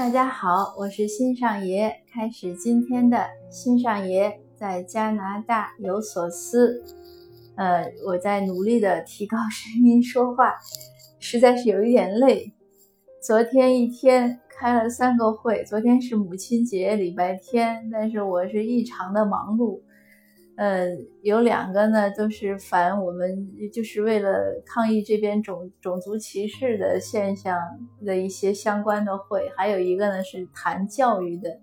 大家好，我是新上爷，开始今天的新上爷在加拿大有所思。呃，我在努力的提高声音说话，实在是有一点累。昨天一天开了三个会，昨天是母亲节，礼拜天，但是我是异常的忙碌。呃，有两个呢，都是反我们，就是为了抗议这边种种族歧视的现象的一些相关的会，还有一个呢是谈教育的。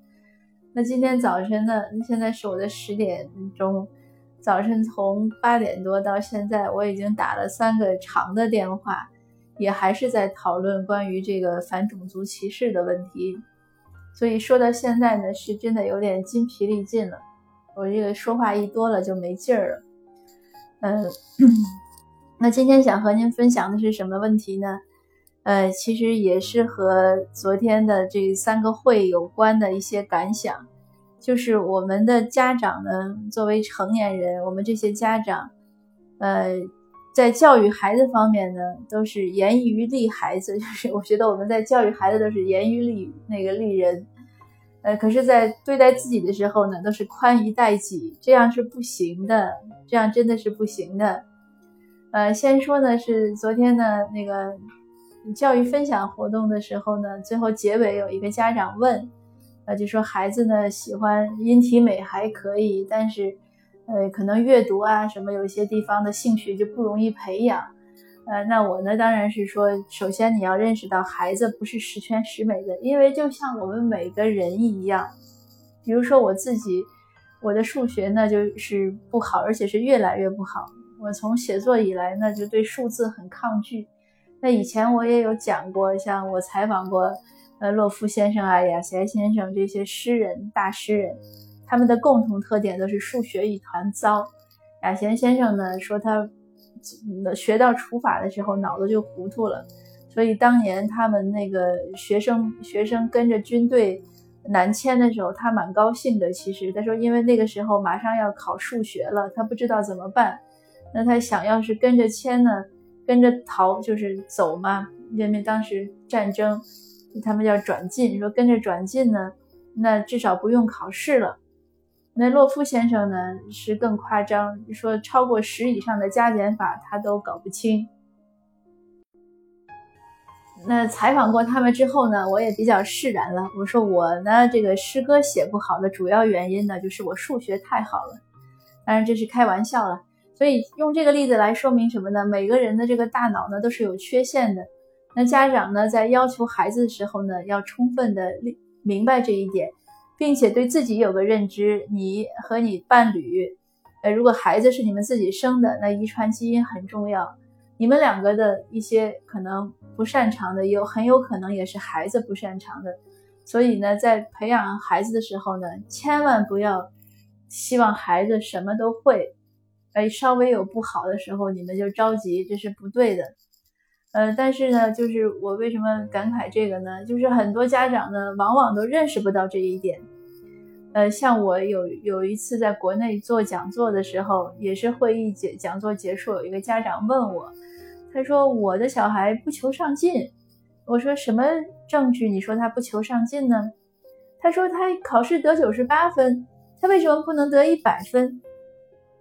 那今天早晨呢，现在是我的十点钟，早晨从八点多到现在，我已经打了三个长的电话，也还是在讨论关于这个反种族歧视的问题。所以说到现在呢，是真的有点筋疲力尽了。我这个说话一多了就没劲儿了，嗯，那今天想和您分享的是什么问题呢？呃，其实也是和昨天的这三个会有关的一些感想，就是我们的家长呢，作为成年人，我们这些家长，呃，在教育孩子方面呢，都是严于立孩子，就是我觉得我们在教育孩子都是严于立那个立人。呃，可是，在对待自己的时候呢，都是宽以待己，这样是不行的，这样真的是不行的。呃，先说呢，是昨天呢那个教育分享活动的时候呢，最后结尾有一个家长问，呃，就说孩子呢喜欢音体美还可以，但是，呃，可能阅读啊什么有一些地方的兴趣就不容易培养。呃，那我呢，当然是说，首先你要认识到孩子不是十全十美的，因为就像我们每个人一样，比如说我自己，我的数学呢就是不好，而且是越来越不好。我从写作以来呢，就对数字很抗拒。那以前我也有讲过，像我采访过，呃，洛夫先生啊、雅贤先生这些诗人、大诗人，他们的共同特点都是数学一团糟。雅贤先生呢说他。学到除法的时候，脑子就糊涂了。所以当年他们那个学生学生跟着军队南迁的时候，他蛮高兴的。其实他说，因为那个时候马上要考数学了，他不知道怎么办。那他想要是跟着迁呢，跟着逃就是走嘛。因为当时战争，他们叫转进，说跟着转进呢，那至少不用考试了。那洛夫先生呢是更夸张，说超过十以上的加减法他都搞不清。那采访过他们之后呢，我也比较释然了。我说我呢这个诗歌写不好的主要原因呢，就是我数学太好了。当然这是开玩笑了。所以用这个例子来说明什么呢？每个人的这个大脑呢都是有缺陷的。那家长呢在要求孩子的时候呢，要充分的明白这一点。并且对自己有个认知，你和你伴侣，呃，如果孩子是你们自己生的，那遗传基因很重要。你们两个的一些可能不擅长的，有很有可能也是孩子不擅长的。所以呢，在培养孩子的时候呢，千万不要希望孩子什么都会，哎，稍微有不好的时候你们就着急，这是不对的。呃，但是呢，就是我为什么感慨这个呢？就是很多家长呢，往往都认识不到这一点。呃，像我有有一次在国内做讲座的时候，也是会议结讲座结束，有一个家长问我，他说我的小孩不求上进。我说什么证据？你说他不求上进呢？他说他考试得九十八分，他为什么不能得一百分？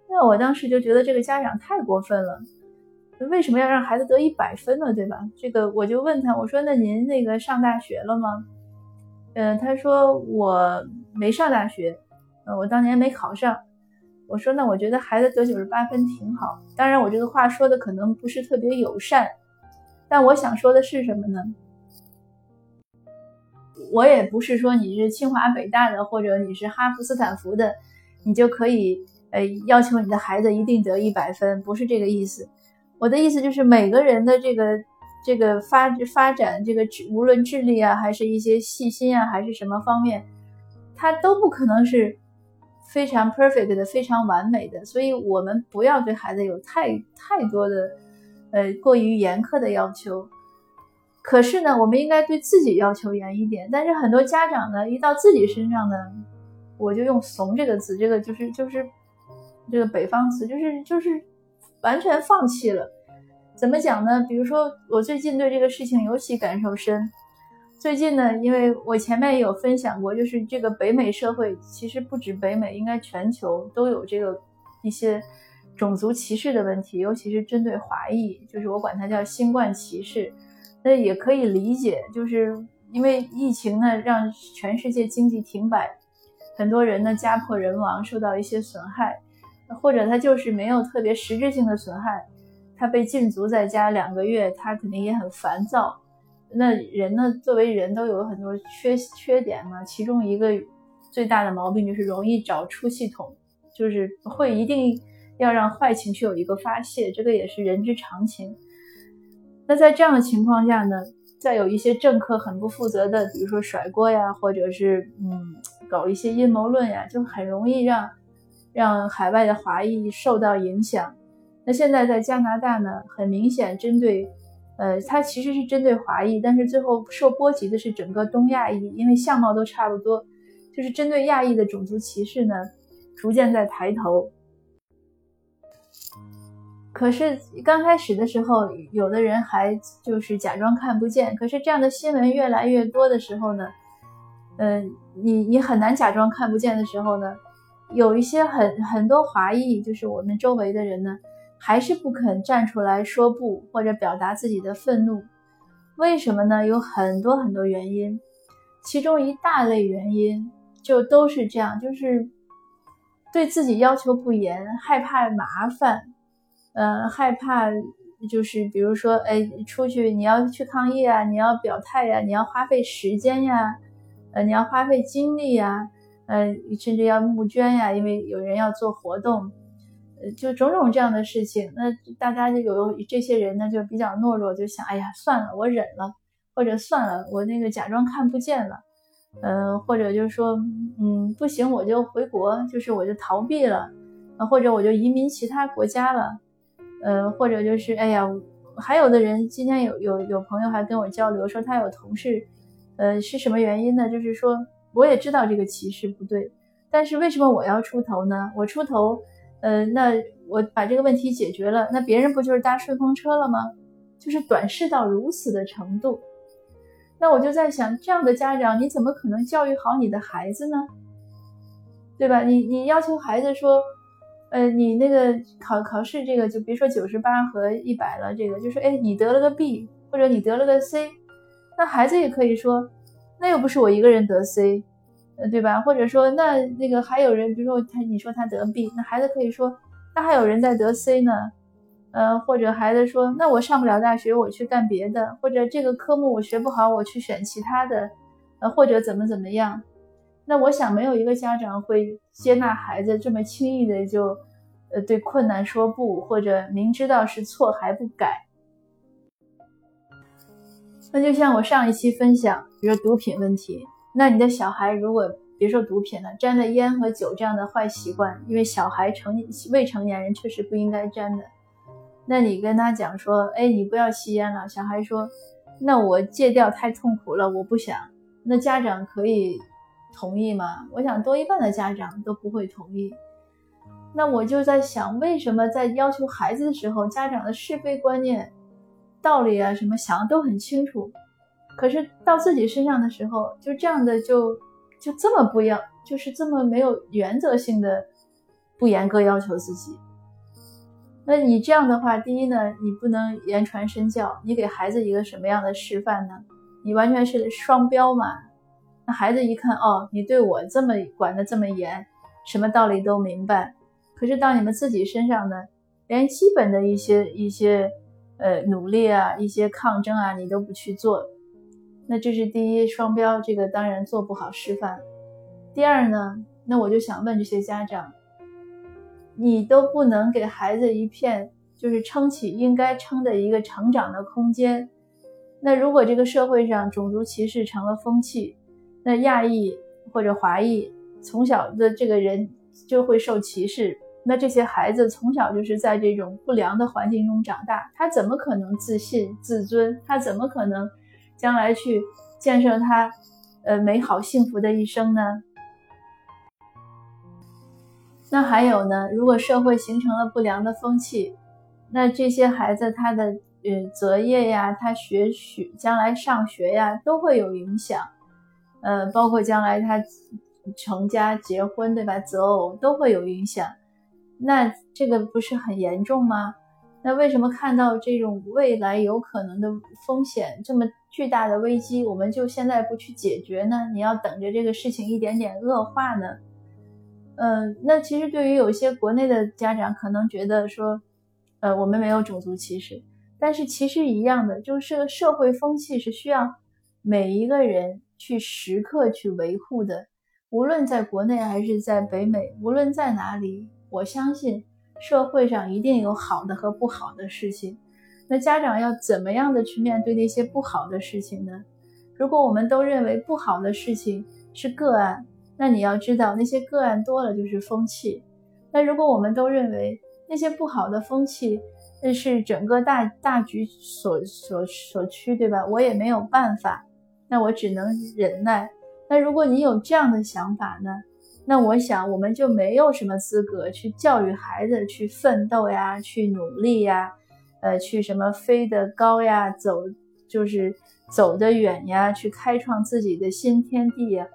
那我当时就觉得这个家长太过分了。为什么要让孩子得一百分呢？对吧？这个我就问他，我说那您那个上大学了吗？嗯，他说我没上大学，呃，我当年没考上。我说那我觉得孩子得九十八分挺好。当然，我这个话说的可能不是特别友善，但我想说的是什么呢？我也不是说你是清华北大的或者你是哈佛斯坦福的，你就可以呃要求你的孩子一定得一百分，不是这个意思。我的意思就是，每个人的这个这个发发展，这个无论智力啊，还是一些细心啊，还是什么方面，他都不可能是非常 perfect 的、非常完美的。所以，我们不要对孩子有太太多的呃过于严苛的要求。可是呢，我们应该对自己要求严一点。但是很多家长呢，一到自己身上呢，我就用“怂”这个词，这个就是就是这个北方词，就是就是。完全放弃了，怎么讲呢？比如说，我最近对这个事情尤其感受深。最近呢，因为我前面也有分享过，就是这个北美社会其实不止北美，应该全球都有这个一些种族歧视的问题，尤其是针对华裔，就是我管它叫新冠歧视。那也可以理解，就是因为疫情呢，让全世界经济停摆，很多人呢家破人亡，受到一些损害，或者他就是没有特别实质性的损害，他被禁足在家两个月，他肯定也很烦躁。那人呢？作为人都有很多缺缺点嘛，其中一个最大的毛病就是容易找出系统，就是会一定要让坏情绪有一个发泄，这个也是人之常情。那在这样的情况下呢，再有一些政客很不负责的，比如说甩锅呀，或者是嗯搞一些阴谋论呀，就很容易让让海外的华裔受到影响。那现在在加拿大呢，很明显针对。呃，它其实是针对华裔，但是最后受波及的是整个东亚裔，因为相貌都差不多，就是针对亚裔的种族歧视呢，逐渐在抬头。可是刚开始的时候，有的人还就是假装看不见。可是这样的新闻越来越多的时候呢，嗯，你你很难假装看不见的时候呢，有一些很很多华裔，就是我们周围的人呢。还是不肯站出来说不，或者表达自己的愤怒，为什么呢？有很多很多原因，其中一大类原因就都是这样，就是对自己要求不严，害怕麻烦，呃，害怕就是比如说，哎，出去你要去抗议啊，你要表态呀，你要花费时间呀，呃，你要花费精力呀，呃，甚至要募捐呀，因为有人要做活动。呃，就种种这样的事情，那大家就有这些人呢，就比较懦弱，就想，哎呀，算了，我忍了，或者算了，我那个假装看不见了，呃，或者就是说，嗯，不行，我就回国，就是我就逃避了，啊，或者我就移民其他国家了，呃，或者就是，哎呀，还有的人今天有有有朋友还跟我交流说，他有同事，呃，是什么原因呢？就是说，我也知道这个歧视不对，但是为什么我要出头呢？我出头。呃，那我把这个问题解决了，那别人不就是搭顺风车了吗？就是短视到如此的程度，那我就在想，这样的家长你怎么可能教育好你的孩子呢？对吧？你你要求孩子说，呃，你那个考考试这个就别说九十八和一百了，这个就是哎，你得了个 B 或者你得了个 C，那孩子也可以说，那又不是我一个人得 C。呃，对吧？或者说，那那个还有人，比如说他，你说他得 B，那孩子可以说，那还有人在得 C 呢。呃，或者孩子说，那我上不了大学，我去干别的，或者这个科目我学不好，我去选其他的，呃，或者怎么怎么样。那我想，没有一个家长会接纳孩子这么轻易的就，呃，对困难说不，或者明知道是错还不改。那就像我上一期分享，比如说毒品问题。那你的小孩如果别说毒品了，沾了烟和酒这样的坏习惯，因为小孩成未成年人确实不应该沾的。那你跟他讲说，哎，你不要吸烟了。小孩说，那我戒掉太痛苦了，我不想。那家长可以同意吗？我想多一半的家长都不会同意。那我就在想，为什么在要求孩子的时候，家长的是非观念、道理啊什么想的都很清楚？可是到自己身上的时候，就这样的就就这么不要，就是这么没有原则性的不严格要求自己。那你这样的话，第一呢，你不能言传身教，你给孩子一个什么样的示范呢？你完全是双标嘛？那孩子一看，哦，你对我这么管的这么严，什么道理都明白。可是到你们自己身上呢，连基本的一些一些呃努力啊，一些抗争啊，你都不去做。那这是第一双标，这个当然做不好示范。第二呢，那我就想问这些家长，你都不能给孩子一片就是撑起应该撑的一个成长的空间。那如果这个社会上种族歧视成了风气，那亚裔或者华裔从小的这个人就会受歧视。那这些孩子从小就是在这种不良的环境中长大，他怎么可能自信自尊？他怎么可能？将来去建设他，呃，美好幸福的一生呢？那还有呢？如果社会形成了不良的风气，那这些孩子他的呃择业呀，他学学将来上学呀，都会有影响。呃，包括将来他成家结婚，对吧？择偶都会有影响。那这个不是很严重吗？那为什么看到这种未来有可能的风险这么巨大的危机，我们就现在不去解决呢？你要等着这个事情一点点恶化呢？嗯，那其实对于有些国内的家长可能觉得说，呃，我们没有种族歧视，但是其实一样的，就是社会风气是需要每一个人去时刻去维护的，无论在国内还是在北美，无论在哪里，我相信社会上一定有好的和不好的事情。那家长要怎么样的去面对那些不好的事情呢？如果我们都认为不好的事情是个案。那你要知道，那些个案多了就是风气。那如果我们都认为那些不好的风气，那是整个大大局所所所趋，对吧？我也没有办法，那我只能忍耐。那如果你有这样的想法呢？那我想我们就没有什么资格去教育孩子去奋斗呀，去努力呀，呃，去什么飞得高呀，走就是走得远呀，去开创自己的新天地呀。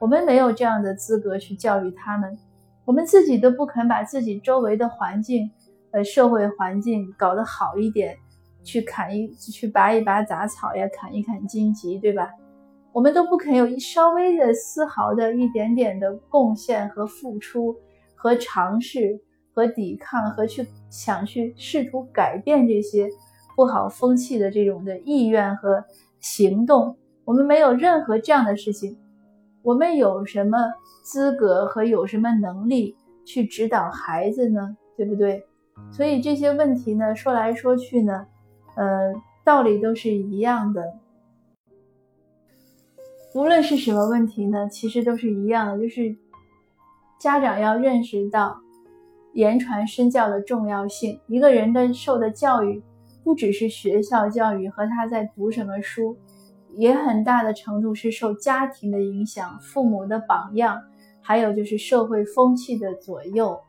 我们没有这样的资格去教育他们，我们自己都不肯把自己周围的环境，呃，社会环境搞得好一点，去砍一去拔一拔杂草呀，砍一砍荆棘，对吧？我们都不肯有一稍微的丝毫的一点点的贡献和付出和尝试和抵抗和去想去试图改变这些不好风气的这种的意愿和行动，我们没有任何这样的事情。我们有什么资格和有什么能力去指导孩子呢？对不对？所以这些问题呢，说来说去呢，呃，道理都是一样的。无论是什么问题呢，其实都是一样的，就是家长要认识到言传身教的重要性。一个人的受的教育，不只是学校教育和他在读什么书。也很大的程度是受家庭的影响、父母的榜样，还有就是社会风气的左右。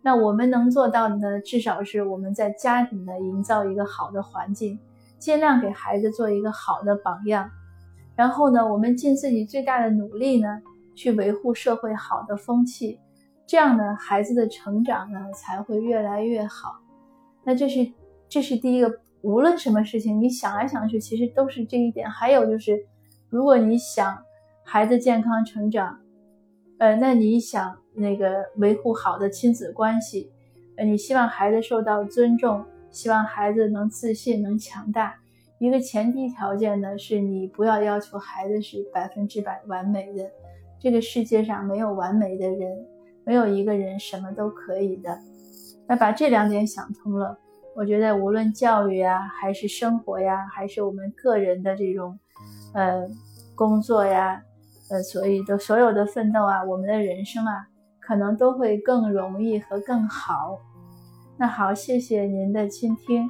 那我们能做到的呢，至少是我们在家庭呢营造一个好的环境，尽量给孩子做一个好的榜样。然后呢，我们尽自己最大的努力呢，去维护社会好的风气，这样呢，孩子的成长呢才会越来越好。那这是这是第一个。无论什么事情，你想来想去，其实都是这一点。还有就是，如果你想孩子健康成长，呃，那你想那个维护好的亲子关系，呃，你希望孩子受到尊重，希望孩子能自信、能强大。一个前提条件呢，是你不要要求孩子是百分之百完美的。这个世界上没有完美的人，没有一个人什么都可以的。那把这两点想通了。我觉得无论教育呀，还是生活呀，还是我们个人的这种，呃，工作呀，呃，所以的所有的奋斗啊，我们的人生啊，可能都会更容易和更好。那好，谢谢您的倾听，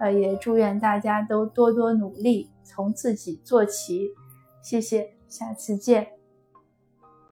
呃，也祝愿大家都多多努力，从自己做起。谢谢，下次见。